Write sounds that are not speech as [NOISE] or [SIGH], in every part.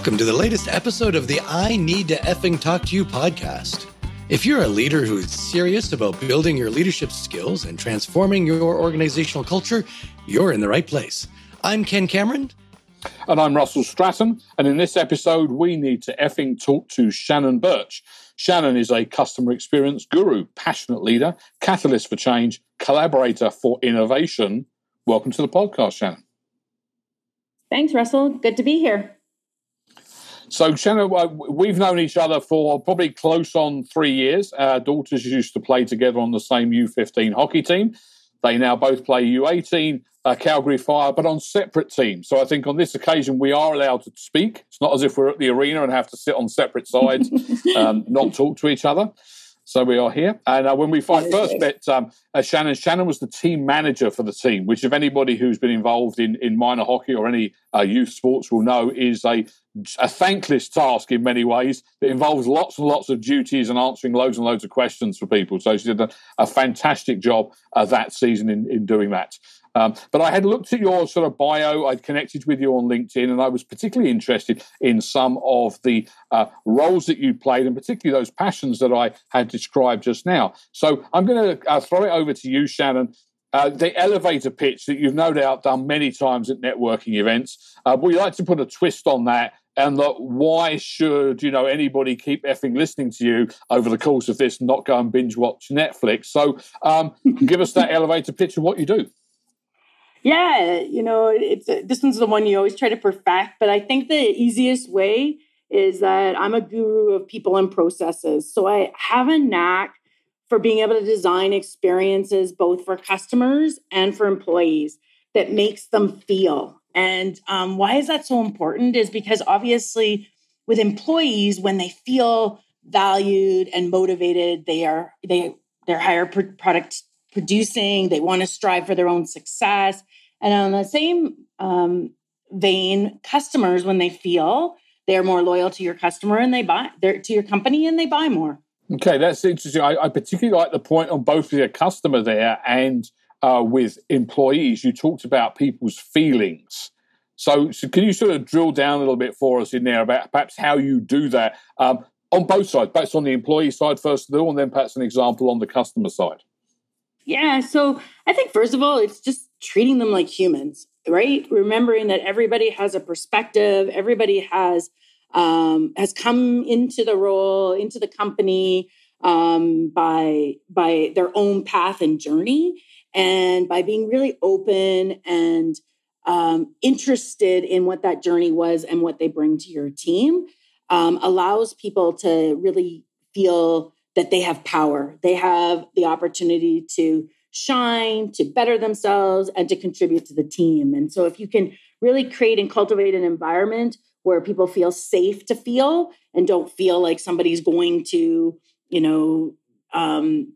Welcome to the latest episode of the I Need to Effing Talk to You podcast. If you're a leader who is serious about building your leadership skills and transforming your organizational culture, you're in the right place. I'm Ken Cameron. And I'm Russell Stratton. And in this episode, we need to effing talk to Shannon Birch. Shannon is a customer experience guru, passionate leader, catalyst for change, collaborator for innovation. Welcome to the podcast, Shannon. Thanks, Russell. Good to be here. So, Shannon, uh, we've known each other for probably close on three years. Our daughters used to play together on the same U15 hockey team. They now both play U18 uh, Calgary Fire, but on separate teams. So I think on this occasion we are allowed to speak. It's not as if we're at the arena and have to sit on separate sides, [LAUGHS] um, not talk to each other. So we are here. And uh, when we first met um, uh, Shannon, Shannon was the team manager for the team, which, if anybody who's been involved in, in minor hockey or any uh, youth sports will know, is a, a thankless task in many ways that involves lots and lots of duties and answering loads and loads of questions for people. So she did a, a fantastic job uh, that season in, in doing that. Um, but I had looked at your sort of bio, I'd connected with you on LinkedIn, and I was particularly interested in some of the uh, roles that you played, and particularly those passions that I had described just now. So I'm going to uh, throw it over to you, Shannon. Uh, the elevator pitch that you've no doubt done many times at networking events. Uh, we like to put a twist on that and that why should you know anybody keep effing listening to you over the course of this not go and binge watch netflix so um, give us that elevator pitch of what you do yeah, you know, it's this one's the one you always try to perfect, but I think the easiest way is that I'm a guru of people and processes. So I have a knack for being able to design experiences both for customers and for employees that makes them feel. And um, why is that so important? Is because obviously with employees, when they feel valued and motivated, they are they they're higher product producing. They want to strive for their own success. And on the same um, vein, customers, when they feel they're more loyal to your customer and they buy to your company and they buy more. Okay, that's interesting. I, I particularly like the point on both a customer there and uh, with employees. You talked about people's feelings. So, so, can you sort of drill down a little bit for us in there about perhaps how you do that um, on both sides, perhaps on the employee side first of all, and then perhaps an example on the customer side? Yeah. So I think, first of all, it's just treating them like humans, right? Remembering that everybody has a perspective, everybody has um, has come into the role, into the company um, by by their own path and journey, and by being really open and um, interested in what that journey was and what they bring to your team, um, allows people to really feel that they have power. They have the opportunity to shine, to better themselves, and to contribute to the team. And so, if you can really create and cultivate an environment where people feel safe to feel and don't feel like somebody's going to, you know, um,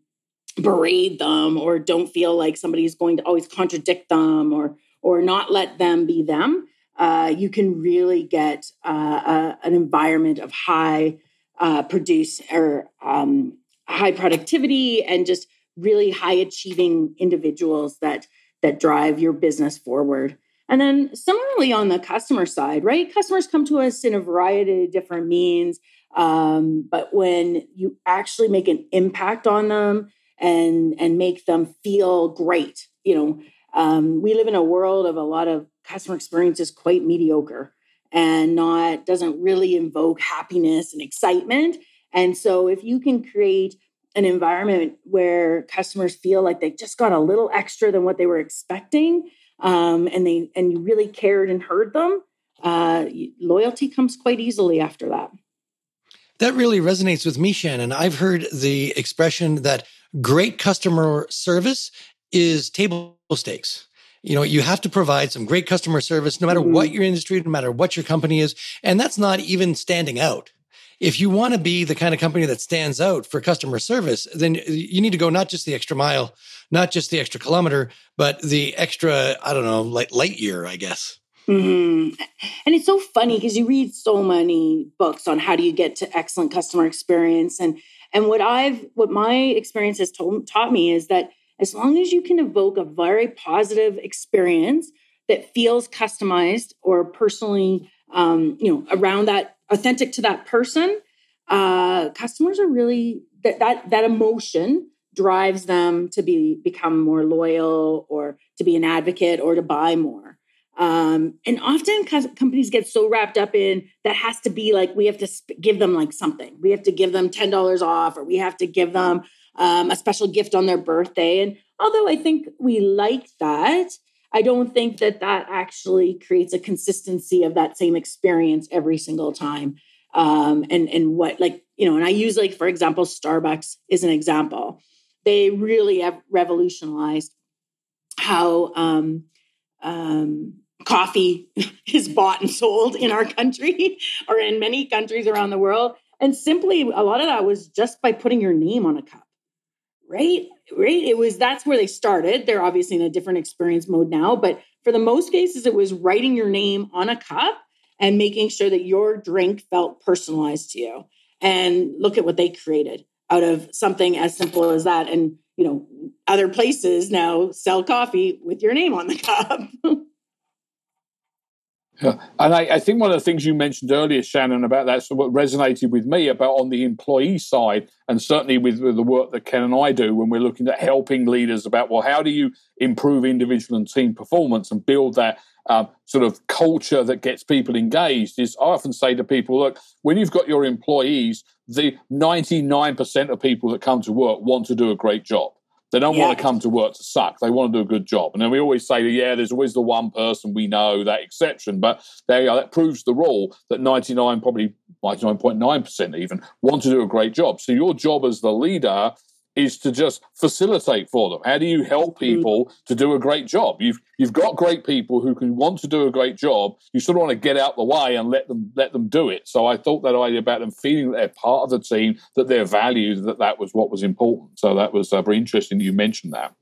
berate them or don't feel like somebody's going to always contradict them or or not let them be them, uh, you can really get uh, a, an environment of high uh, produce or um, high productivity and just really high achieving individuals that that drive your business forward. And then similarly on the customer side, right? Customers come to us in a variety of different means. Um, but when you actually make an impact on them and and make them feel great, you know, um, we live in a world of a lot of customer experiences quite mediocre and not doesn't really invoke happiness and excitement. And so if you can create an environment where customers feel like they just got a little extra than what they were expecting um, and they and you really cared and heard them uh, loyalty comes quite easily after that. That really resonates with me shannon. I've heard the expression that great customer service is table stakes. You know you have to provide some great customer service no matter mm-hmm. what your industry no matter what your company is and that's not even standing out if you want to be the kind of company that stands out for customer service then you need to go not just the extra mile not just the extra kilometer but the extra i don't know like light year i guess mm-hmm. and it's so funny because you read so many books on how do you get to excellent customer experience and and what i've what my experience has told, taught me is that as long as you can evoke a very positive experience that feels customized or personally um, you know, around that authentic to that person, uh, customers are really that that that emotion drives them to be become more loyal or to be an advocate or to buy more. Um, and often companies get so wrapped up in that has to be like we have to sp- give them like something. We have to give them ten dollars off, or we have to give them um, a special gift on their birthday. And although I think we like that, I don't think that that actually creates a consistency of that same experience every single time. Um, and and what like you know, and I use like for example, Starbucks is an example. They really have revolutionized how um, um, coffee [LAUGHS] is bought and sold in our country [LAUGHS] or in many countries around the world. And simply, a lot of that was just by putting your name on a cup, right? Right. It was that's where they started. They're obviously in a different experience mode now, but for the most cases, it was writing your name on a cup and making sure that your drink felt personalized to you. And look at what they created out of something as simple as that. And, you know, other places now sell coffee with your name on the [LAUGHS] cup. Yeah. And I, I, think one of the things you mentioned earlier, Shannon, about that, so what resonated with me about on the employee side, and certainly with, with, the work that Ken and I do when we're looking at helping leaders about, well, how do you improve individual and team performance and build that uh, sort of culture that gets people engaged? Is I often say to people, look, when you've got your employees, the 99% of people that come to work want to do a great job. They don't yeah. want to come to work to suck. They want to do a good job. And then we always say, yeah, there's always the one person we know, that exception. But there you are. That proves the rule that 99, probably 99.9% even, want to do a great job. So your job as the leader is to just facilitate for them. How do you help people to do a great job? You've you've got great people who can want to do a great job. You sort of want to get out the way and let them let them do it. So I thought that idea about them feeling that they're part of the team, that they're valued, that that was what was important. So that was uh, very interesting. You mentioned that.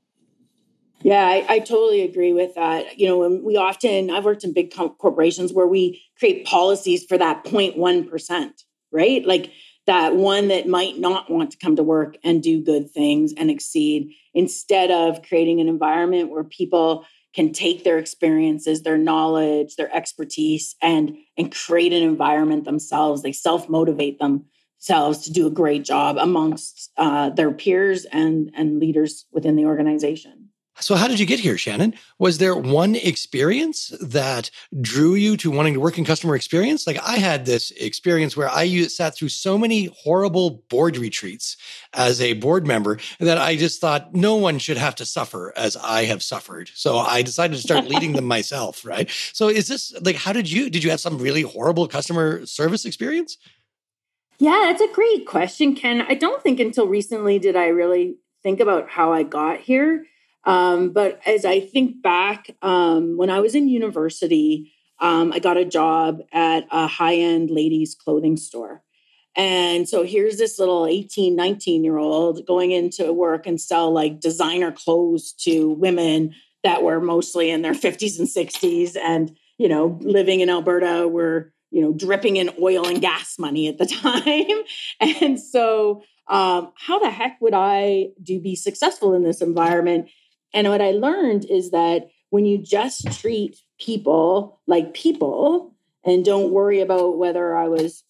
Yeah, I, I, totally agree with that. You know, we often I've worked in big corporations where we create policies for that 0.1 percent, right? Like that one that might not want to come to work and do good things and exceed instead of creating an environment where people can take their experiences their knowledge their expertise and and create an environment themselves. They self-motivate themselves to do a great job amongst uh, their peers and and leaders within the organization so, how did you get here, Shannon? Was there one experience that drew you to wanting to work in customer experience? Like, I had this experience where I sat through so many horrible board retreats as a board member that I just thought no one should have to suffer as I have suffered. So, I decided to start leading them myself, [LAUGHS] right? So, is this like, how did you, did you have some really horrible customer service experience? Yeah, that's a great question, Ken. I don't think until recently did I really think about how I got here. Um, but as I think back, um, when I was in university, um, I got a job at a high end ladies' clothing store. And so here's this little 18, 19 year old going into work and sell like designer clothes to women that were mostly in their 50s and 60s and, you know, living in Alberta were, you know, dripping in oil and gas money at the [LAUGHS] time. and so, um, how the heck would I do be successful in this environment? And what I learned is that when you just treat people like people and don't worry about whether I was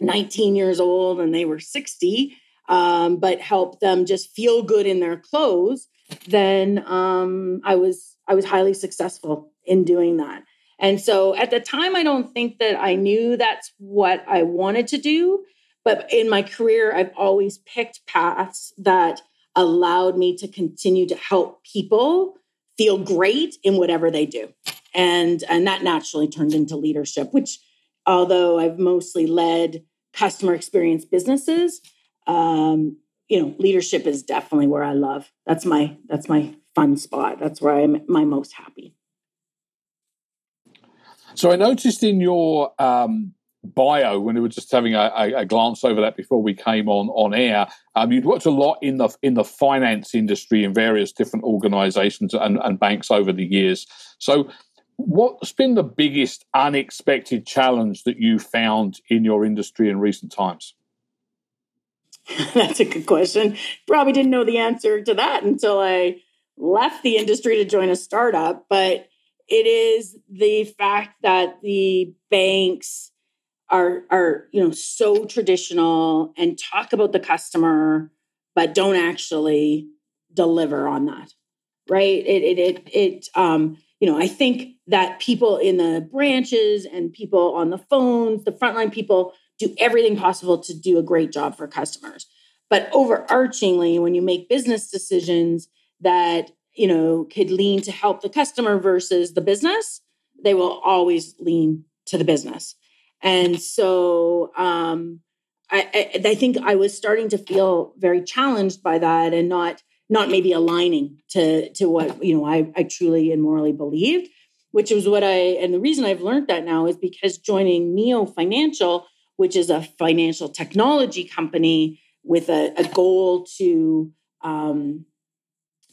19 years old and they were 60, um, but help them just feel good in their clothes, then um, I was I was highly successful in doing that. And so at the time, I don't think that I knew that's what I wanted to do. But in my career, I've always picked paths that allowed me to continue to help people feel great in whatever they do. And, and that naturally turned into leadership, which, although I've mostly led customer experience businesses, um, you know, leadership is definitely where I love. That's my that's my fun spot. That's where I'm my most happy. So I noticed in your um, bio when we were just having a, a, glance over that before we came on on air. Um, you'd worked a lot in the in the finance industry in various different organisations and, and banks over the years. So, what's been the biggest unexpected challenge that you found in your industry in recent times? [LAUGHS] That's a good question. Probably didn't know the answer to that until I left the industry to join a startup, but it is the fact that the banks are are you know so traditional and talk about the customer but don't actually deliver on that right? It it it, it um you know i think that people in the branches and people on the phones the frontline people do everything possible to do a great job for customers. But overarchingly when you make business decisions that you know could lean to help the customer versus the business they will always lean to the business and so um, I, I, I think I was starting to feel very challenged by that and not not maybe aligning to to what you know I, I truly and morally believed, which was what I and the reason I've learned that now is because joining Neo Financial, which is a financial technology company with a, a goal to um,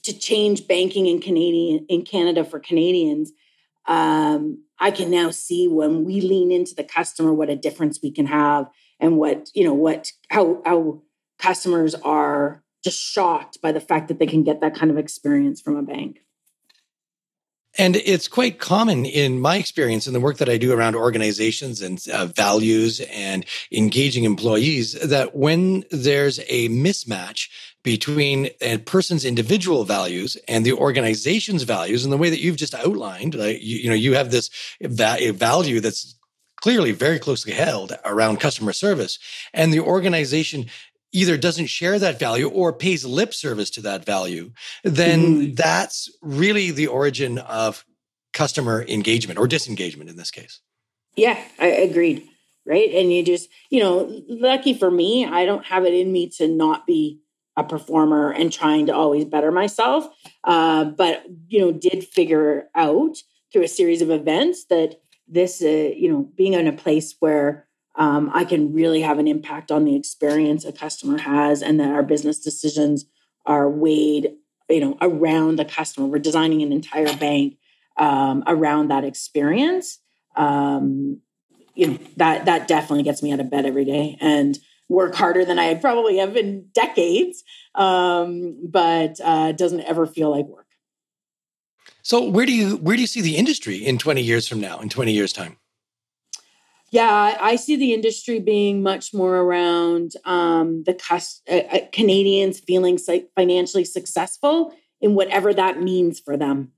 to change banking in Canadian in Canada for Canadians. Um, I can now see when we lean into the customer what a difference we can have and what, you know, what how how customers are just shocked by the fact that they can get that kind of experience from a bank. And it's quite common in my experience in the work that I do around organizations and uh, values and engaging employees that when there's a mismatch between a person's individual values and the organization's values, and the way that you've just outlined, like, you, you know, you have this va- value that's clearly very closely held around customer service, and the organization either doesn't share that value or pays lip service to that value, then mm-hmm. that's really the origin of customer engagement or disengagement in this case. Yeah, I agreed. Right. And you just, you know, lucky for me, I don't have it in me to not be a performer and trying to always better myself. Uh, but, you know, did figure out through a series of events that this, uh, you know, being in a place where um, I can really have an impact on the experience a customer has, and that our business decisions are weighed, you know, around the customer. We're designing an entire bank um, around that experience. Um, you know, that that definitely gets me out of bed every day and work harder than I probably have in decades, um, but uh, doesn't ever feel like work. So where do you where do you see the industry in 20 years from now, in 20 years time? Yeah, I see the industry being much more around um, the uh, uh, Canadians feeling financially successful in whatever that means for them.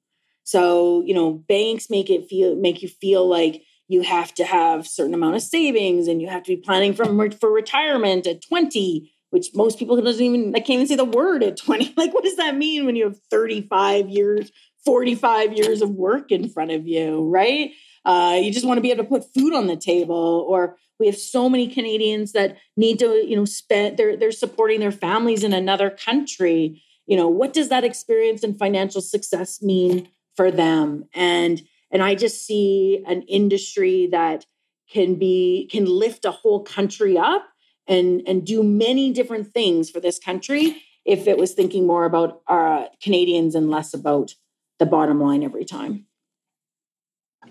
So, you know, banks make it feel make you feel like you have to have certain amount of savings and you have to be planning for for retirement at 20, which most people doesn't even I can't even say the word at 20. [LAUGHS] Like what does that mean when you have 35 years, 45 years of work in front of you, right? Uh, you just want to be able to put food on the table or we have so many canadians that need to you know spend they're they're supporting their families in another country. You know what does that experience and financial success mean for them? And and i just see an industry that can be can lift a whole country up and and do many different things for this country if it was thinking more about uh, canadians and less about the bottom line every time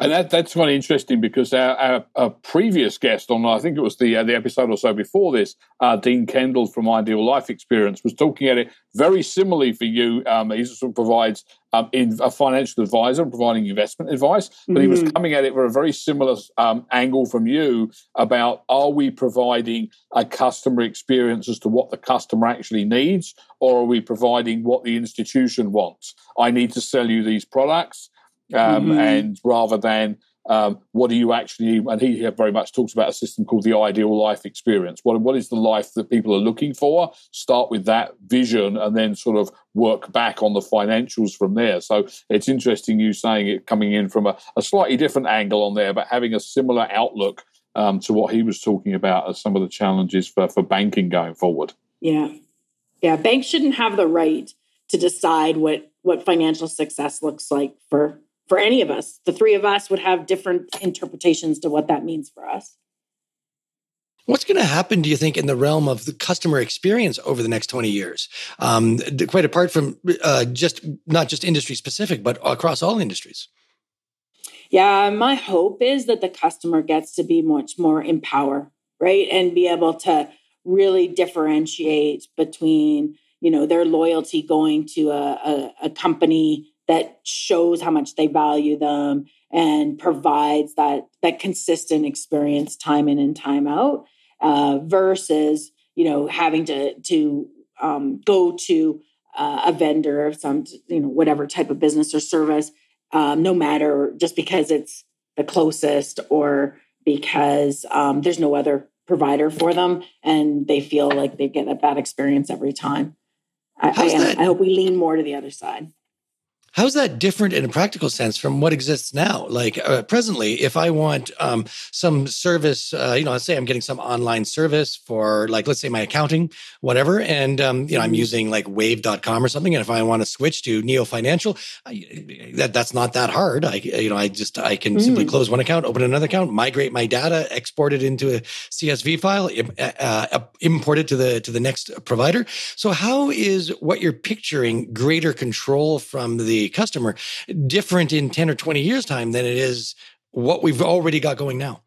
and that, that's quite interesting because our, our, our, previous guest on, I think it was the uh, the episode or so before this, uh, Dean Kendall from Ideal Life Experience was talking at it very similarly for you. Um, he sort of provides um, in a financial advisor providing investment advice, but mm-hmm. he was mm-hmm. coming at it from a very similar um, angle from you about are we providing a customer experience as to what the customer actually needs, or are we providing what the institution wants? I need to sell you these products um, mm-hmm. and rather than um, what do you actually and he very much talks about a system called the ideal life experience. What, what is the life that people are looking for? Start with that vision and then sort of work back on the financials from there. So it's interesting you saying it coming in from a, a slightly different angle on there but having a similar outlook um, to what he was talking about as some of the challenges for, for banking going forward. Yeah. Yeah banks shouldn't have the right to decide what what financial success looks like for for any of us. The three of us would have different interpretations to what that means for us. What's going to happen, do you think, in the realm of the customer experience over the next 20 years? Um, quite apart from uh, just not just industry specific, but across all industries. Yeah, my hope is that the customer gets to be much more empowered, right? And be able to really differentiate between, you know, their loyalty going to a, a, a company that shows how much they value them and provides that that consistent experience time in and time out uh, versus you know having to to um, go to uh, a vendor of some you know whatever type of business or service um, no matter just because it's the closest or because um, there's no other provider for them and they feel like they get a bad experience every time. I, I, I hope we lean more to the other side How's that different in a practical sense from what exists now? Like uh, presently, if I want um, some service, uh, you know, let's say I'm getting some online service for, like, let's say my accounting, whatever, and um, you know, I'm mm-hmm. using like Wave.com or something, and if I want to switch to Neo Financial, I, that that's not that hard. I, you know, I just I can mm. simply close one account, open another account, migrate my data, export it into a CSV file, uh, uh, import it to the to the next provider. So, how is what you're picturing greater control from the customer different in 10 or 20 years time than it is what we've already got going now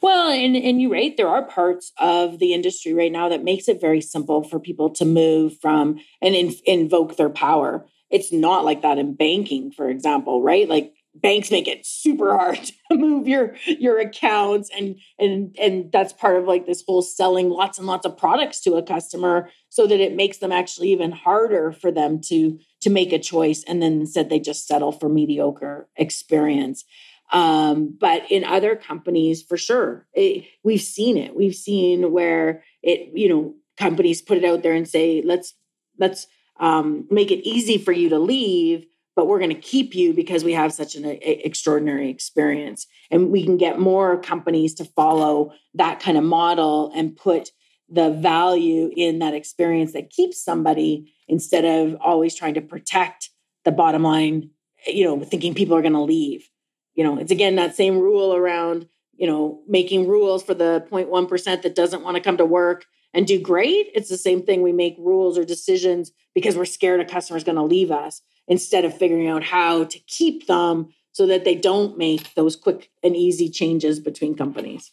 well, and and you're right. There are parts of the industry right now that makes it very simple for people to move from and in, invoke their power. It's not like that in banking, for example, right? Like banks make it super hard [LAUGHS] to move your your accounts and and and that's part of like this whole selling lots and lots of products to a customer so that it makes them actually even harder for them to to make a choice and then instead they just settle for mediocre experience. Um, but in other companies for sure it, we've seen it. We've seen where it you know companies put it out there and say let's let's um, make it easy for you to leave but we're going to keep you because we have such an a, extraordinary experience. And we can get more companies to follow that kind of model and put the value in that experience that keeps somebody instead of always trying to protect the bottom line you know thinking people are going to leave. You know it's again that same rule around you know making rules for the 0.1% that doesn't want to come to work and do great. It's the same thing. We make rules or decisions because we're scared a customer's going to leave us instead of figuring out how to keep them so that they don't make those quick and easy changes between companies.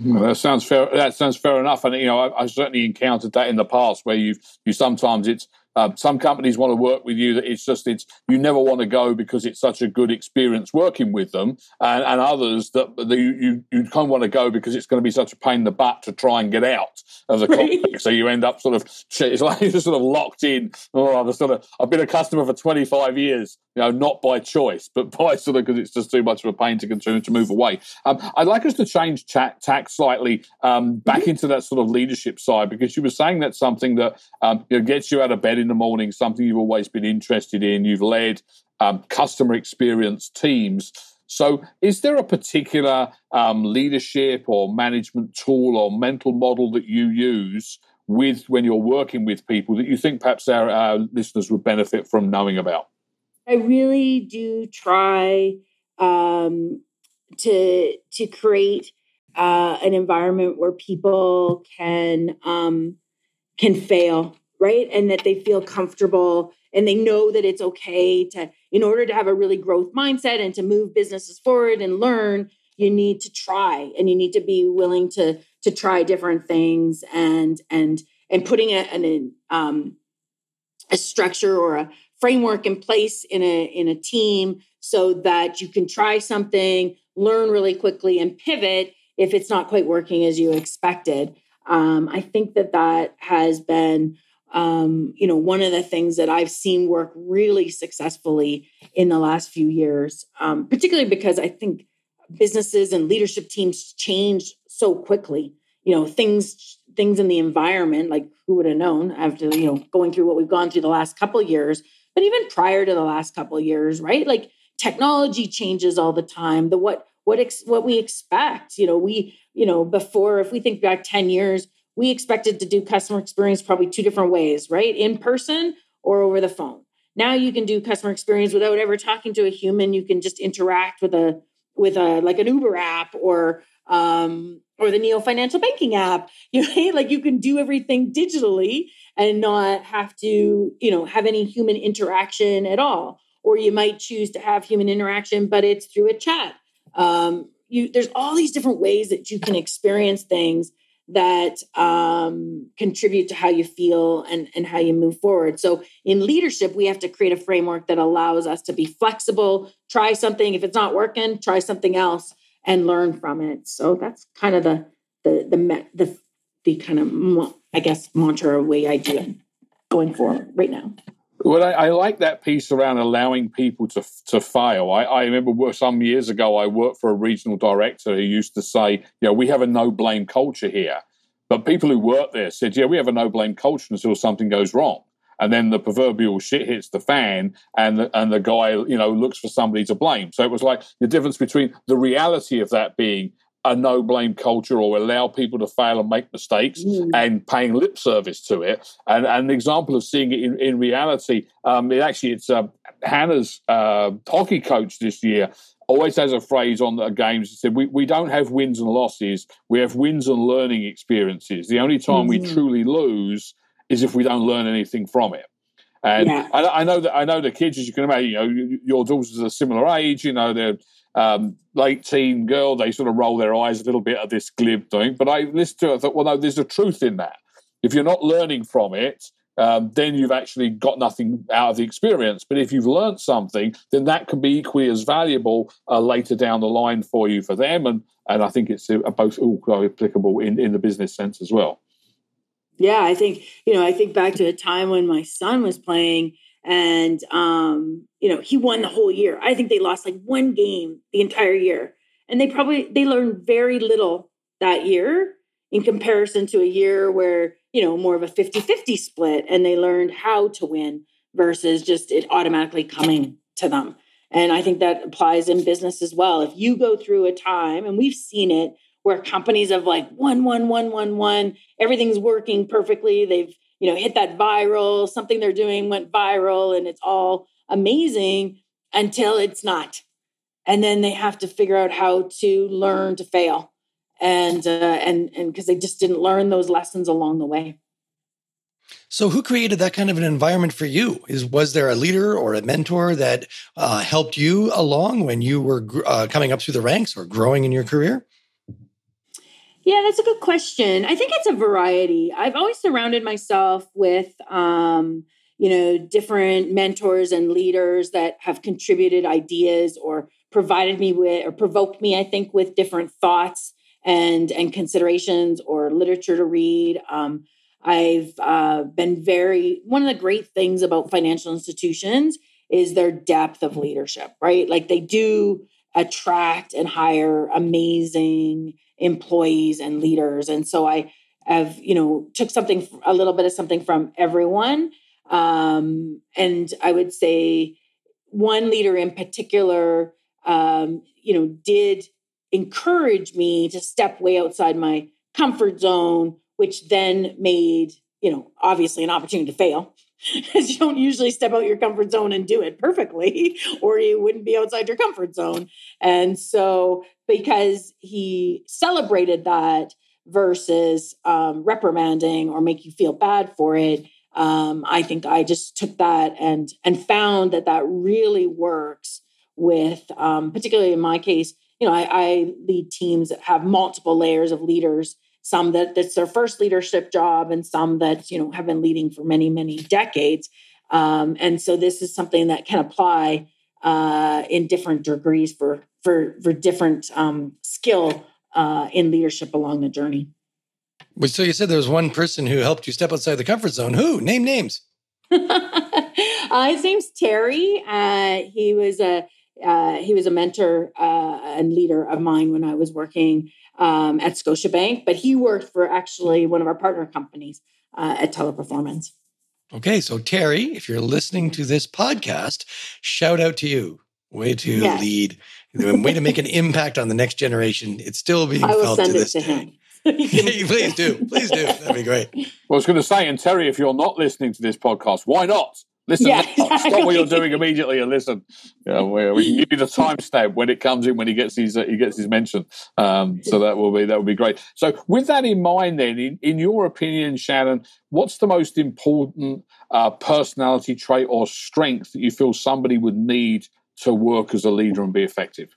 Well, that sounds fair. That sounds fair enough, and you know, I, have certainly encountered that in the past, where you you sometimes it's um, some companies want to work with you. That it's just it's you never want to go because it's such a good experience working with them, and, and others that the, you you kind of want to go because it's going to be such a pain in the butt to try and get out of the [LAUGHS] right. contract. So you end up sort of it's like [LAUGHS] you're sort of locked in. Oh, I've sort of I've been a customer for 25 years, you know, not by choice, but [LAUGHS] by sort of because it's just too much of a pain to continue to move away. Um, I'd like us to change tack, tack slightly um, back mm-hmm. into that sort of leadership side because you were saying that's something that um, you know, gets you out of bed in the morning, something you've always been interested in. You've led um, customer experience teams. So, is there a particular um, leadership or management tool or mental model that you use with when you're working with people that you think perhaps our, our listeners would benefit from knowing about? I really do try um, to to create uh, an environment where people can um, can fail right? And that they feel comfortable and they know that it's okay to, in order to have a really growth mindset and to move businesses forward and learn, you need to try and you need to be willing to to try different things and and and putting a, an um, a structure or a framework in place in a in a team so that you can try something learn really quickly and pivot if it's not quite working as you expected um, i think that that has been um, you know, one of the things that I've seen work really successfully in the last few years, um, particularly because I think businesses and leadership teams change so quickly. You know, things things in the environment, like who would have known after you know going through what we've gone through the last couple years, but even prior to the last couple years, right? Like technology changes all the time. The what what ex, what we expect, you know, we you know before if we think back ten years we expected to do customer experience probably two different ways, right? In person or over the phone. Now you can do customer experience without ever talking to a human. You can just interact with a with a like an Uber app or um, or the Neo Financial Banking app. [LAUGHS] You know, like you can do everything digitally and not have to, you know, have any human interaction at all. Or you might choose to have human interaction, but it's through a chat. Um, you, there's all these different ways that you can experience things that um, contribute to how you feel and, and how you move forward. So, in leadership, we have to create a framework that allows us to be flexible, try something. If it's not working, try something else and learn from it. So, that's kind of the the the the, the kind of I guess mantra way I do it going forward right now. Well, I, I, like that piece around allowing people to to fail. I, I, remember some years ago I worked for a regional director who used to say, "You know, we have a no blame culture here," but people who work there said, "Yeah, we have a no blame culture until something goes wrong." And then the proverbial shit hits the fan, and the, and the guy, you know, looks for somebody to blame. So it was like the difference between the reality of that being a no blame culture or allow people to fail and make mistakes mm. and paying lip service to it. And, and, an example of seeing it in, in reality, um, it actually, it's uh, Hannah's uh, hockey coach this year always has a phrase on the games that said, we, we don't have wins and losses, we have wins and learning experiences. The only time mm. we truly lose is if we don't learn anything from it. And yeah. I, I, know that I know the kids, as you can imagine, you know, your daughters are a similar age. You know, they're um, late teen girl, they sort of roll their eyes a little bit at this glib thing. But I listened to it, I thought, well, no, there's a truth in that. If you're not learning from it, um, then you've actually got nothing out of the experience. But if you've learned something, then that can be equally as valuable uh, later down the line for you for them. And and I think it's uh, both all applicable in, in the business sense as well. Yeah, I think you know I think back to a time when my son was playing and um, you know he won the whole year. I think they lost like one game the entire year. And they probably they learned very little that year in comparison to a year where you know more of a 50-50 split and they learned how to win versus just it automatically coming to them. And i think that applies in business as well. If you go through a time and we've seen it where companies have like one one one one one everything's working perfectly. They've you know hit that viral something they're doing went viral and it's all amazing until it's not. And then they have to figure out how to learn to fail. And uh, and and because they just didn't learn those lessons along the way. So who created that kind of an environment for you? Is was there a leader or a mentor that uh, helped you along when you were uh, coming up through the ranks or growing in your career yeah, that's a good question. I think it's a variety. I've always surrounded myself with, um, you know, different mentors and leaders that have contributed ideas or provided me with or provoked me, I think, with different thoughts and and considerations or literature to read. Um, I've uh, been very one of the great things about financial institutions is their depth of leadership, right? Like they do attract and hire amazing employees and leaders. And so I have, you know, took something, a little bit of something from everyone. Um, and I would say one leader in particular, um, you know, did encourage me to step way outside my comfort zone, which then made, you know, obviously an opportunity to fail [LAUGHS] because you don't usually step out your comfort zone and do it perfectly, [LAUGHS] or you wouldn't be outside your comfort zone. And so, because he celebrated that versus um, reprimanding or make you feel bad for it, um, I think I just took that and and found that that really works with, um, particularly in my case. You know, I, I lead teams that have multiple layers of leaders some that that's their first leadership job and some that you know have been leading for many many decades. Um, and so this is something that can apply uh, in different degrees for for for different um, skill uh, in leadership along the journey. So you said there was one person who helped you step outside the comfort zone. Who? Name names. [LAUGHS] Uh, his name's terry. Uh, he was a uh, he was a mentor uh, and leader of mine when I was working um, at Scotiabank, but he worked for actually one of our partner companies uh, at Teleperformance. Okay, so Terry, if you're listening to this podcast, shout out to you. Way to yes. lead, way to make an impact on the next generation. It's still being felt to this to day. [LAUGHS] [LAUGHS] please do. Please do. That'd be great. Well, I was going to say, and Terry, if you're not listening to this podcast, why not? Listen, yeah, [LAUGHS] exactly. stop what you're doing immediately and listen. Yeah, we, we, can give you the timestamp when it comes in when he gets his uh, he gets his mention. Um, so that will be that will be great. So with that in mind, then, in, in your opinion, Shannon, what's the most important uh, personality trait or strength that you feel somebody would need to work as a leader and be effective?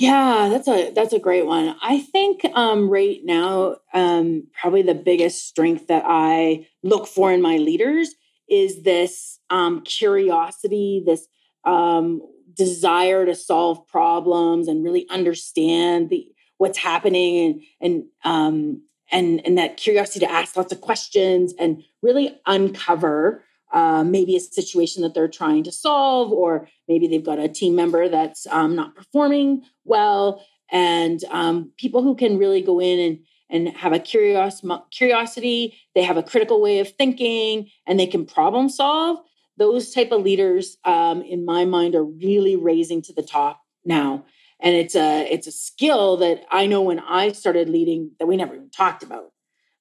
Yeah, that's a that's a great one. I think um, right now, um, probably the biggest strength that I look for in my leaders is this um, curiosity, this um, desire to solve problems and really understand the what's happening, and and um, and and that curiosity to ask lots of questions and really uncover uh, maybe a situation that they're trying to solve, or maybe they've got a team member that's um, not performing well, and um, people who can really go in and and have a curious curiosity, they have a critical way of thinking, and they can problem solve. Those type of leaders, um, in my mind, are really raising to the top now, and it's a it's a skill that I know when I started leading that we never even talked about.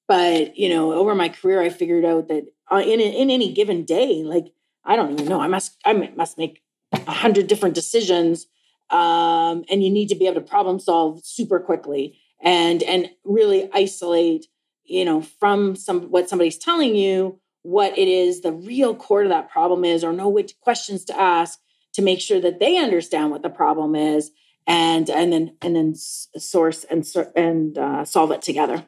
But you know, over my career, I figured out that uh, in in any given day, like I don't even know, I must I must make a hundred different decisions, um, and you need to be able to problem solve super quickly and and really isolate, you know, from some what somebody's telling you what it is the real core to that problem is, or know which questions to ask to make sure that they understand what the problem is, and and then and then source and and uh, solve it together.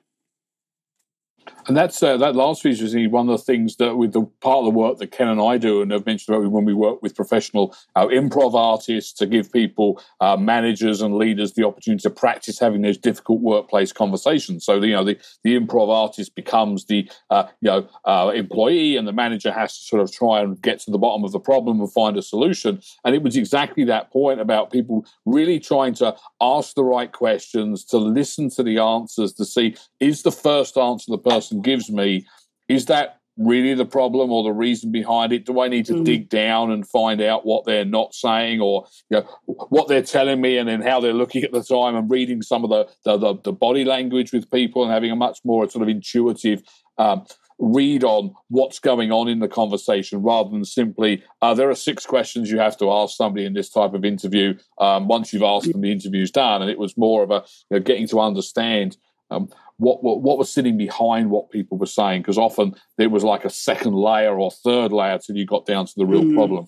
And that's uh, that last piece is one of the things that with the part of the work that Ken and I do, and I've mentioned about when we work with professional uh, improv artists to give people, uh, managers and leaders, the opportunity to practice having those difficult workplace conversations. So you know the the improv artist becomes the uh, you know uh, employee, and the manager has to sort of try and get to the bottom of the problem and find a solution. And it was exactly that point about people really trying to ask the right questions, to listen to the answers, to see is the first answer the person gives me, is that really the problem or the reason behind it? Do I need to mm. dig down and find out what they're not saying or you know, what they're telling me and then how they're looking at the time and reading some of the, the, the, the body language with people and having a much more sort of intuitive um, read on what's going on in the conversation rather than simply uh, there are six questions you have to ask somebody in this type of interview um, once you've asked them the interview's done and it was more of a you know, getting to understand um, what, what, what was sitting behind what people were saying because often there was like a second layer or third layer till you got down to the real mm. problem.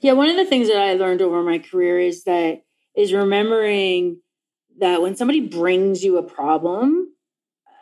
Yeah, one of the things that I learned over my career is that is remembering that when somebody brings you a problem,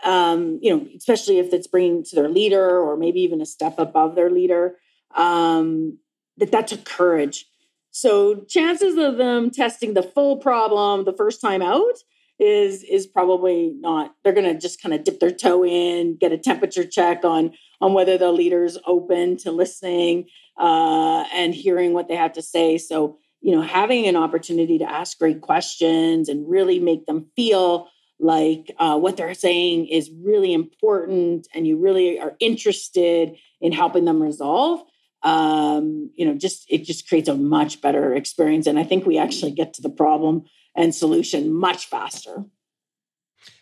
um, you know, especially if it's bringing to their leader or maybe even a step above their leader, um, that that took courage. So chances of them testing the full problem the first time out is is probably not they're going to just kind of dip their toe in get a temperature check on on whether the leader's open to listening uh, and hearing what they have to say. So you know having an opportunity to ask great questions and really make them feel like uh, what they're saying is really important and you really are interested in helping them resolve um, you know just it just creates a much better experience. And i think we actually get to the problem and solution much faster.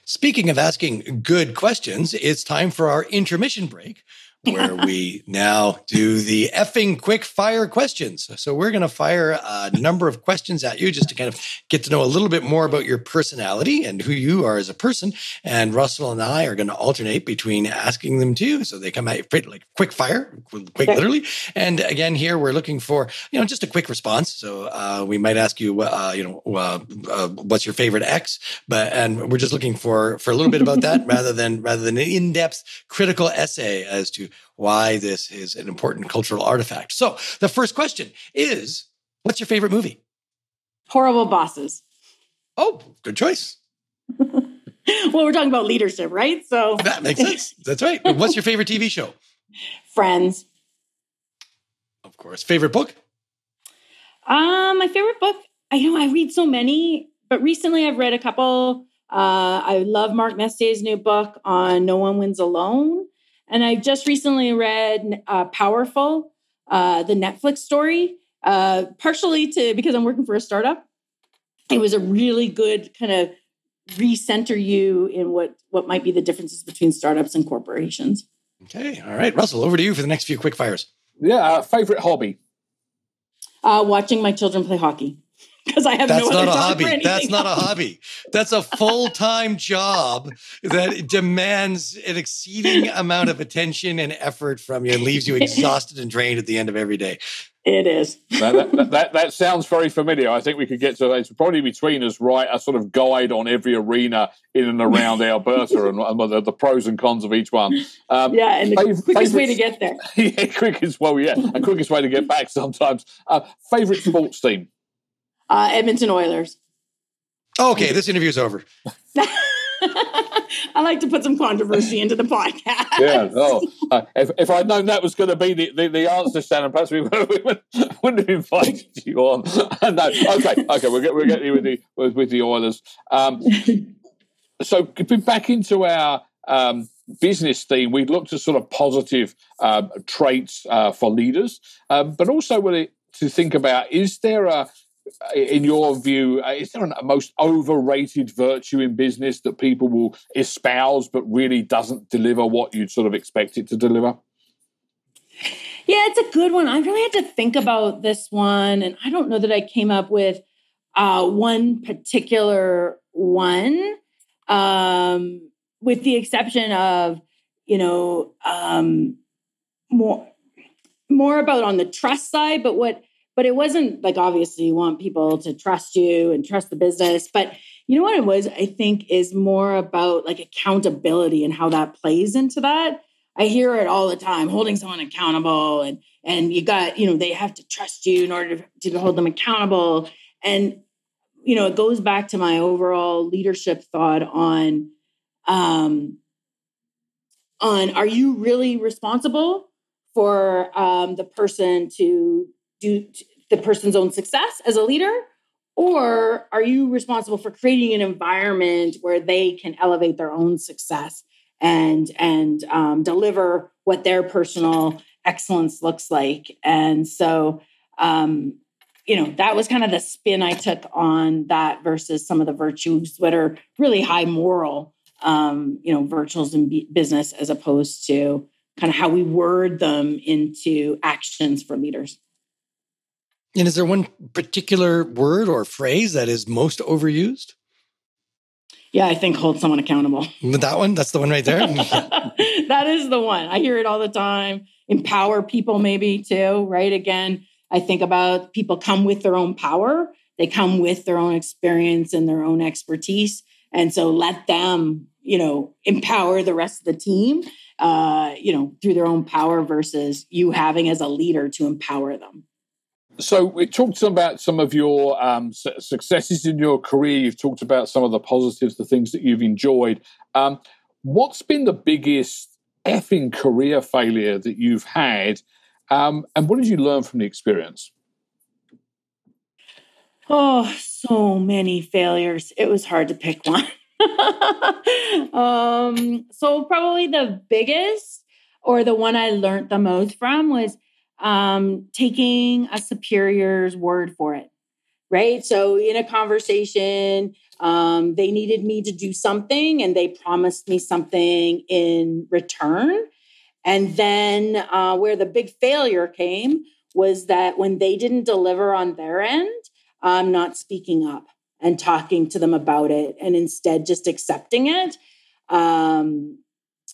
Speaking of asking good questions, it's time for our intermission break where we [LAUGHS] now do the effing quick fire questions. So we're going to fire a number of questions at you just to kind of get to know a little bit more about your personality and who you are as a person. And Russell and I are going to alternate between asking them to you. So they come at like quick fire, quick literally. And again, here we're looking for, you know, just a quick response. So uh, we might ask you, uh, you know, uh, uh what's your favorite X? But, and we're just looking for, for a little bit about that [LAUGHS] rather than, rather than an in-depth critical essay as to why this is an important cultural artifact. So the first question is what's your favorite movie? Horrible Bosses. Oh, good choice. [LAUGHS] well, we're talking about leadership, right? So that makes sense. That's right. [LAUGHS] What's your favorite TV show? Friends. Of course. Favorite book? Um, my favorite book, I know I read so many, but recently I've read a couple. Uh, I love Mark Messier's new book on No One Wins Alone. And I just recently read uh, Powerful, uh, the Netflix story, uh, partially to because I'm working for a startup. It was a really good kind of recenter you in what what might be the differences between startups and corporations. Okay, all right, Russell, over to you for the next few quick fires. Yeah, uh, favorite hobby. Uh, watching my children play hockey. [LAUGHS] because I have That's no not other a time for hobby. That's anything not a hobby. That's a full time job that demands an exceeding amount of attention and effort from you and leaves you exhausted and drained at the end of every day. It is. That, that, that, that sounds very familiar. I think we could get to it's probably between us write a sort of guide on every arena in and around Alberta and, and the, the pros and cons of each one. Um, Yeah, and the Fav- quickest way to get there. [LAUGHS] yeah, quickest well, yeah, and quickest way to get back sometimes. Uh, favorite sports team? Uh, Edmonton Oilers. Okay, this interview is over. [LAUGHS] I like to put some controversy into the podcast. [LAUGHS] Yeah. Oh, uh, if, if I'd known that was going to be the, the, the answer, Shannon, perhaps we, [LAUGHS] wouldn't- we wouldn't wouldn't have invited you on. no, okay, okay, we're, get we'll get with the with, with the Oilers. Um, so getting back into our um, business theme, we looked at sort of positive um, traits uh, for leaders, um, but also really to think about: is there a in your view, uh, is there a most overrated virtue in business that people will espouse but really doesn't deliver what you'd sort of expect it to deliver? Yeah, it's a good one. I really had to think about this one, and I don't know that I came up with uh, one particular one, um, with the exception of you know um, more more about on the trust side. But what but it wasn't like obviously you want people to trust you and trust the business, but you know what it was. I think is more about like accountability and how that plays into that. I hear it all the time, holding someone accountable and and you got, you know, they have to trust you in order to, to hold them accountable. And, you know, it goes back to my overall leadership thought on um on are you really responsible for um the person to do the person's own success as a leader? Or are you responsible for creating an environment where they can elevate their own success and and um, deliver what their personal excellence looks like. And so, um, you know, that was kind of the spin I took on that versus some of the virtues that are really high moral, um, you know, virtues in business as opposed to kind of how we word them into actions for leaders. And is there one particular word or phrase that is most overused? Yeah, I think hold someone accountable. That one? That's the one right there. [LAUGHS] that is the one. I hear it all the time. Empower people, maybe too, right? Again, I think about people come with their own power, they come with their own experience and their own expertise. And so let them, you know, empower the rest of the team, uh, you know, through their own power versus you having as a leader to empower them. So we talked about some of your um, successes in your career. You've talked about some of the positives, the things that you've enjoyed. Um, what's been the biggest effing career failure that you've had, um, and what did you learn from the experience? Oh, so many failures. It was hard to pick one. [LAUGHS] um, so probably the biggest or the one I learned the most from was um, taking a superior's word for it. Right. So in a conversation, um, they needed me to do something and they promised me something in return. And then uh, where the big failure came was that when they didn't deliver on their end, I'm not speaking up and talking to them about it and instead just accepting it. Um,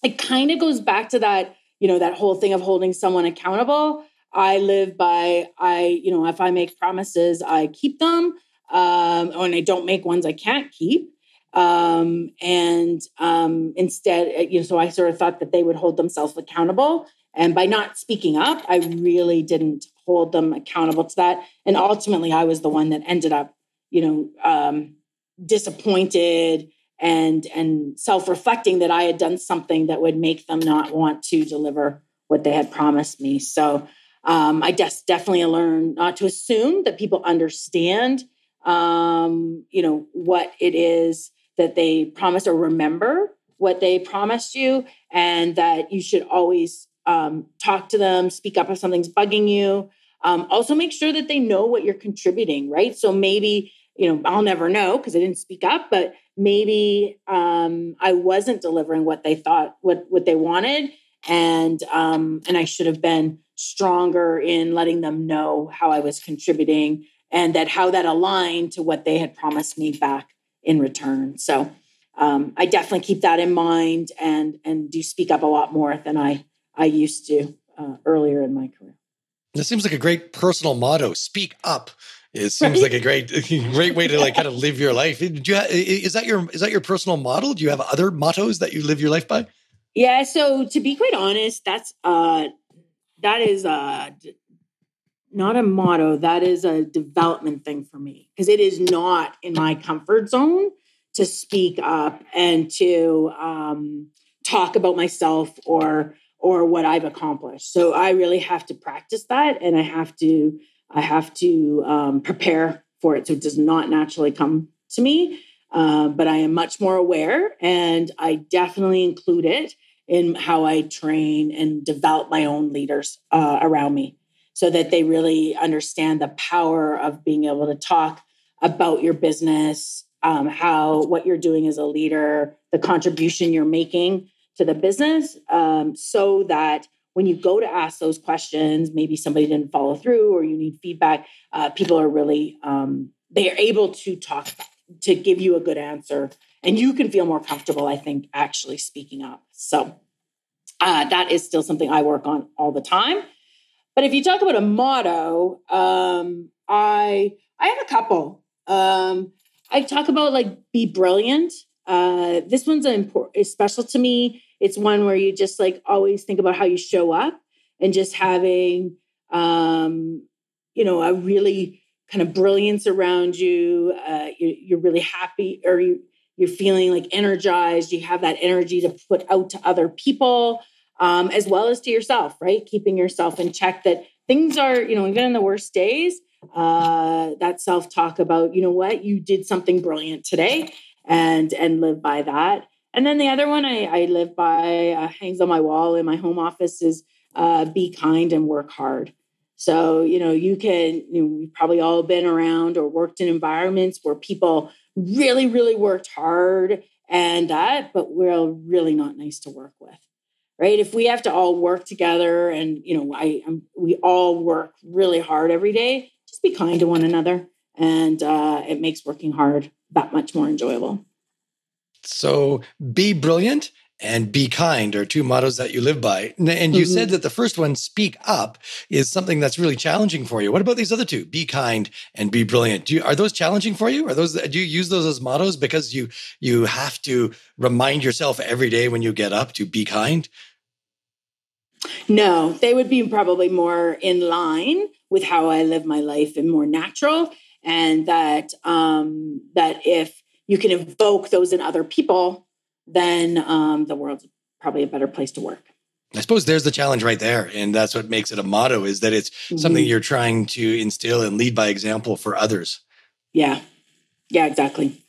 it kind of goes back to that, you know, that whole thing of holding someone accountable. I live by, I, you know, if I make promises, I keep them. Um, and I don't make ones I can't keep. Um, and um, instead, you know, so I sort of thought that they would hold themselves accountable. And by not speaking up, I really didn't hold them accountable to that. And ultimately, I was the one that ended up, you know, um, disappointed and and self-reflecting that I had done something that would make them not want to deliver what they had promised me. So um, I just definitely learned not to assume that people understand, um, you know, what it is that they promise or remember what they promised you, and that you should always um, talk to them, speak up if something's bugging you. Um, also, make sure that they know what you're contributing, right? So maybe, you know, I'll never know because I didn't speak up, but maybe um, I wasn't delivering what they thought, what what they wanted, and um, and I should have been stronger in letting them know how I was contributing and that how that aligned to what they had promised me back in return. So um, I definitely keep that in mind and and do speak up a lot more than I I used to uh, earlier in my career. This seems like a great personal motto. Speak up. It seems like a great, [LAUGHS] great way to like kind of live your life. Do you, is that your is that your personal model? Do you have other mottos that you live your life by? Yeah. So to be quite honest, that's uh that is uh not a motto. That is a development thing for me because it is not in my comfort zone to speak up and to um, talk about myself or or what I've accomplished. So I really have to practice that, and I have to I have to um, prepare for it so it does not naturally come to me. Uh, but I am much more aware, and I definitely include it in how I train and develop my own leaders uh, around me so that they really understand the power of being able to talk about your business, um, how what you're doing as a leader, the contribution you're making to the business, um, so that when you go to ask those questions, maybe somebody didn't follow through or you need feedback, uh, people are really um, they are able to talk to give you a good answer, and you can feel more comfortable. I think actually speaking up. So uh, that is still something I work on all the time. But if you talk about a motto, um, I I have a couple. Um, I talk about like be brilliant. Uh, this one's important, is special to me. It's one where you just like always think about how you show up and just having, um, you know, a really kind of brilliance around you. Uh, you're, you're really happy or you, you're feeling like energized. You have that energy to put out to other people um, as well as to yourself, right? Keeping yourself in check that things are, you know, even in the worst days, uh, that self talk about, you know what, you did something brilliant today and and live by that. And then the other one I, I live by uh, hangs on my wall in my home office is uh, be kind and work hard. So, you know, you can, you know, we've probably all been around or worked in environments where people really, really worked hard and that, but we're really not nice to work with right? If we have to all work together and you know i I'm, we all work really hard every day just be kind to one another and uh, it makes working hard that much more enjoyable. So be brilliant and be kind are two mottos that you live by. And you mm-hmm. said that the first one, speak up, is something that's really challenging for you. What about these other two, be kind and be brilliant? Do you, are those challenging for you? Are those do you use those as mottos because you you have to remind yourself every day when you get up to be kind? No, they would be probably more in line with how I live my life and more natural. And that um, that if you can evoke those in other people, then um, the world's probably a better place to work. I suppose there's the challenge right there. And that's what makes it a motto is that it's mm-hmm. something you're trying to instill and lead by example for others. Yeah. Yeah, exactly.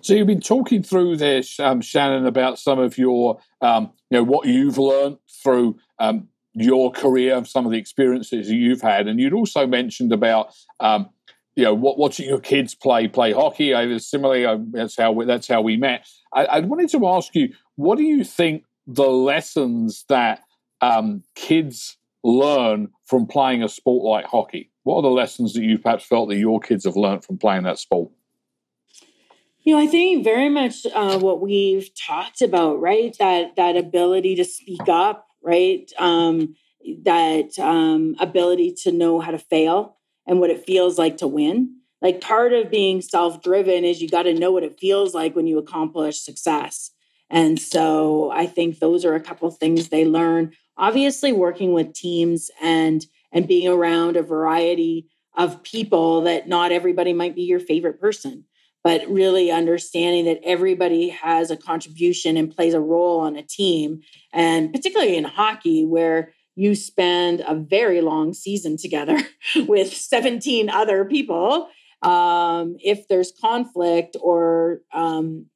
So you've been talking through this, um, Shannon, about some of your, um, you know, what you've learned through um, your career, some of the experiences you've had, and you'd also mentioned about um, you know, watching your kids play play hockey. I, similarly, I, that's how we, that's how we met. I, I, wanted to ask you, what do you think the lessons that um, kids learn from playing a sport like hockey? What are the lessons that you perhaps felt that your kids have learned from playing that sport? You know, I think very much uh, what we've talked about, right? That that ability to speak up, right? Um, that um, ability to know how to fail and what it feels like to win. Like part of being self driven is you got to know what it feels like when you accomplish success. And so I think those are a couple things they learn. Obviously, working with teams and and being around a variety of people that not everybody might be your favorite person, but really understanding that everybody has a contribution and plays a role on a team. And particularly in hockey, where you spend a very long season together [LAUGHS] with 17 other people. Um, if there's conflict or um,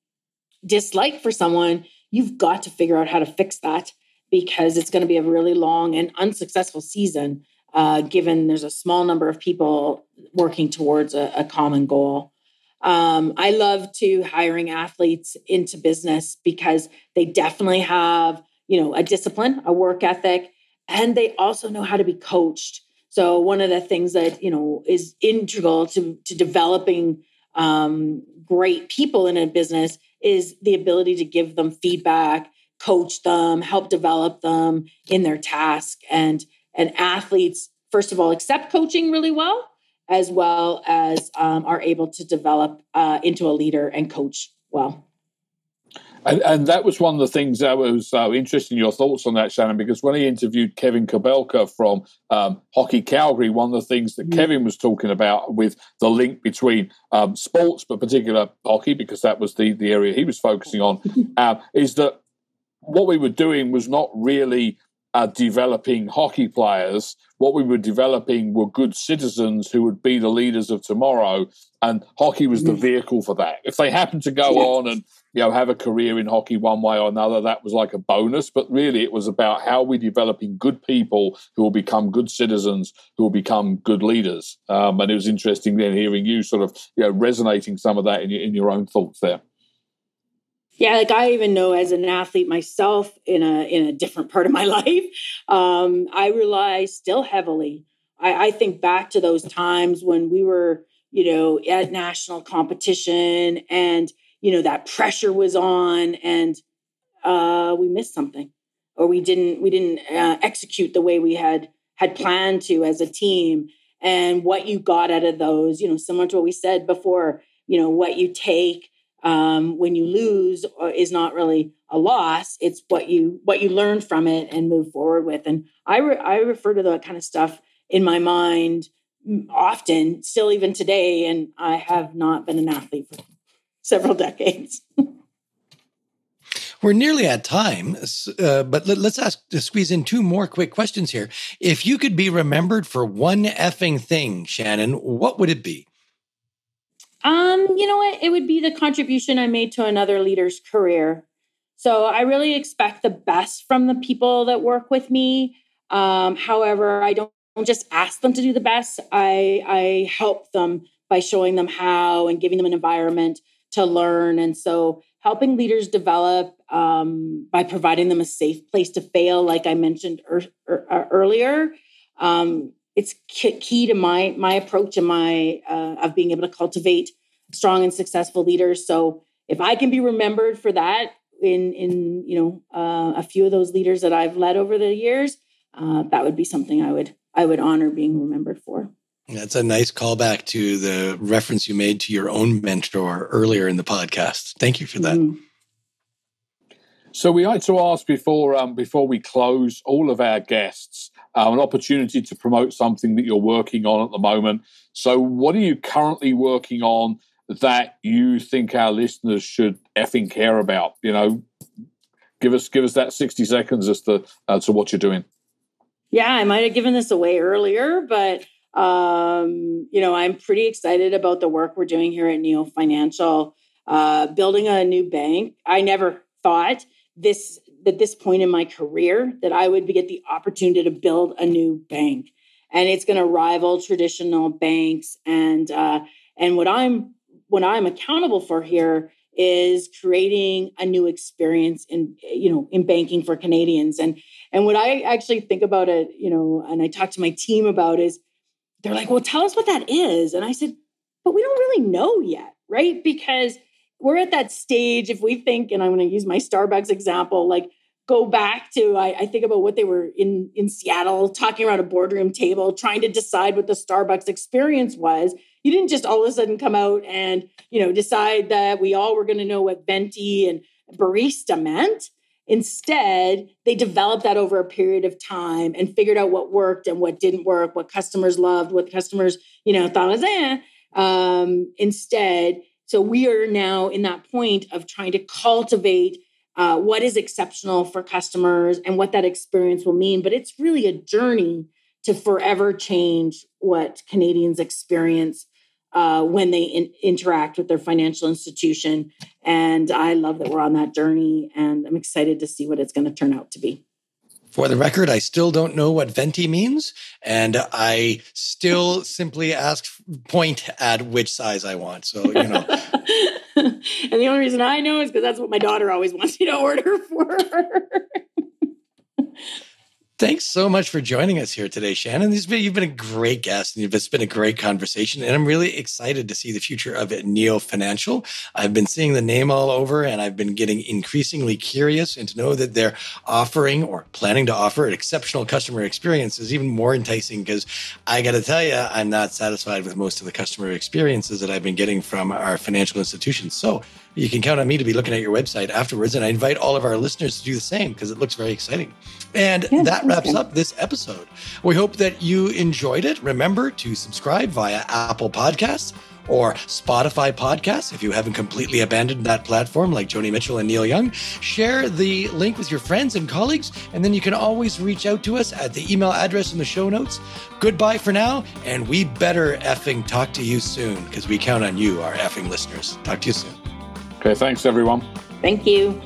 dislike for someone, you've got to figure out how to fix that because it's going to be a really long and unsuccessful season, uh, given there's a small number of people working towards a, a common goal. Um, I love to hiring athletes into business because they definitely have, you know, a discipline, a work ethic, and they also know how to be coached. So one of the things that you know is integral to to developing um, great people in a business is the ability to give them feedback, coach them, help develop them in their task, and and athletes first of all accept coaching really well, as well as um, are able to develop uh, into a leader and coach well. And, and, that was one of the things that was uh, interesting, your thoughts on that, Shannon, because when he interviewed Kevin Kobelka from um, Hockey Calgary, one of the things that mm-hmm. Kevin was talking about with the link between um, sports, but particular hockey, because that was the, the area he was focusing on, uh, [LAUGHS] is that what we were doing was not really uh, developing hockey players. What we were developing were good citizens who would be the leaders of tomorrow, and hockey was the mm. vehicle for that. If they happened to go on and you know have a career in hockey one way or another, that was like a bonus. But really, it was about how we're developing good people who will become good citizens, who will become good leaders. Um, and it was interesting then hearing you sort of you know resonating some of that in your, in your own thoughts there. Yeah, like I even know as an athlete myself in a in a different part of my [LAUGHS] life, um, I rely still heavily. I, I think back to those times when we were, you know, at national competition and you know that pressure was on and uh, we missed something or we didn't we didn't uh, execute the way we had had planned to as a team. And what you got out of those you know similar to what we said before you know what you take um, when you lose uh, is not really a loss. It's what you what you learn from it and move forward with. And i re- i refer to that kind of stuff in my mind often still even today. And i have not been an athlete for several decades We're nearly at time, uh, but let, us ask to squeeze in two more quick questions here. If you could be remembered for one effing thing, Shannon, what would it be? Um, you know what? It would be the contribution I made to another leader's career. So I really expect the best from the people that work with me. Um, however, I don't just ask them to do the best. I I help them by showing them how and giving them an environment to learn. And so helping leaders develop um, by providing them a safe place to fail, like I mentioned er, er, earlier. Um, it's key to my my approach and my uh, of being able to cultivate strong and successful leaders. So if I can be remembered for that in in you know uh, a few of those leaders that I've led over the years, uh, that would be something I would I would honor being remembered for. That's a nice callback to the reference you made to your own mentor earlier in the podcast. Thank you for that. Mm-hmm. So we like to ask before um, before we close all of our guests uh, an opportunity to promote something that you're working on at the moment. So, what are you currently working on that you think our listeners should effing care about? You know, give us give us that sixty seconds as to uh, to what you're doing. Yeah, I might have given this away earlier, but um, you know, I'm pretty excited about the work we're doing here at Neo Financial, uh, building a new bank. I never thought this at this point in my career that I would get the opportunity to build a new bank, and it's going to rival traditional banks. And uh, and what I'm what I'm accountable for here is creating a new experience in you know in banking for Canadians. And and what I actually think about it, you know, and I talk to my team about is they're like, well, tell us what that is. And I said, but we don't really know yet, right? Because we're at that stage if we think and i'm going to use my starbucks example like go back to I, I, think about what they were in in seattle talking around a boardroom table trying to decide what the starbucks experience was you didn't just all of a sudden come out and you know decide that we all were going to know what venti and barista meant instead they developed that over a period of time and figured out what worked and what didn't work what customers loved what customers you know thought was eh um, instead so we are now in that point of trying to cultivate uh, what is exceptional for customers and what that experience will mean. But it's really a journey to forever change what Canadians experience uh, when they in- interact with their financial institution. And I love that we're on that journey, and I'm excited to see what it's going to turn out to be. For the record, I still don't know what venti means, and I still simply ask point at which size I want. So, you know. [LAUGHS] and the only reason I know is because that's what my daughter always wants me to order for her. [LAUGHS] Thanks so much for joining us here today, Shannon. Been, you've been a great guest and it's been a great conversation. And I'm really excited to see the future of Neo Financial. I've been seeing the name all over and I've been getting increasingly curious and to know that they're offering or planning to offer an exceptional customer experience is even more enticing because I got to tell you, I'm not satisfied with most of the customer experiences that I've been getting from our financial institutions. So you can count on me to be looking at your website afterwards. And I invite all of our listeners to do the same because it looks very exciting. And yeah, that wraps up this episode. We hope that you enjoyed it. Remember to subscribe via Apple Podcasts or Spotify podcasts if you haven't completely abandoned that platform like Joni Mitchell and Neil Young. Share the link with your friends and colleagues, and then you can always reach out to us at the email address in the show notes. Goodbye for now, and we better effing talk to you soon because we count on you, our effing listeners. Talk to you soon. Okay, thanks everyone. Thank you.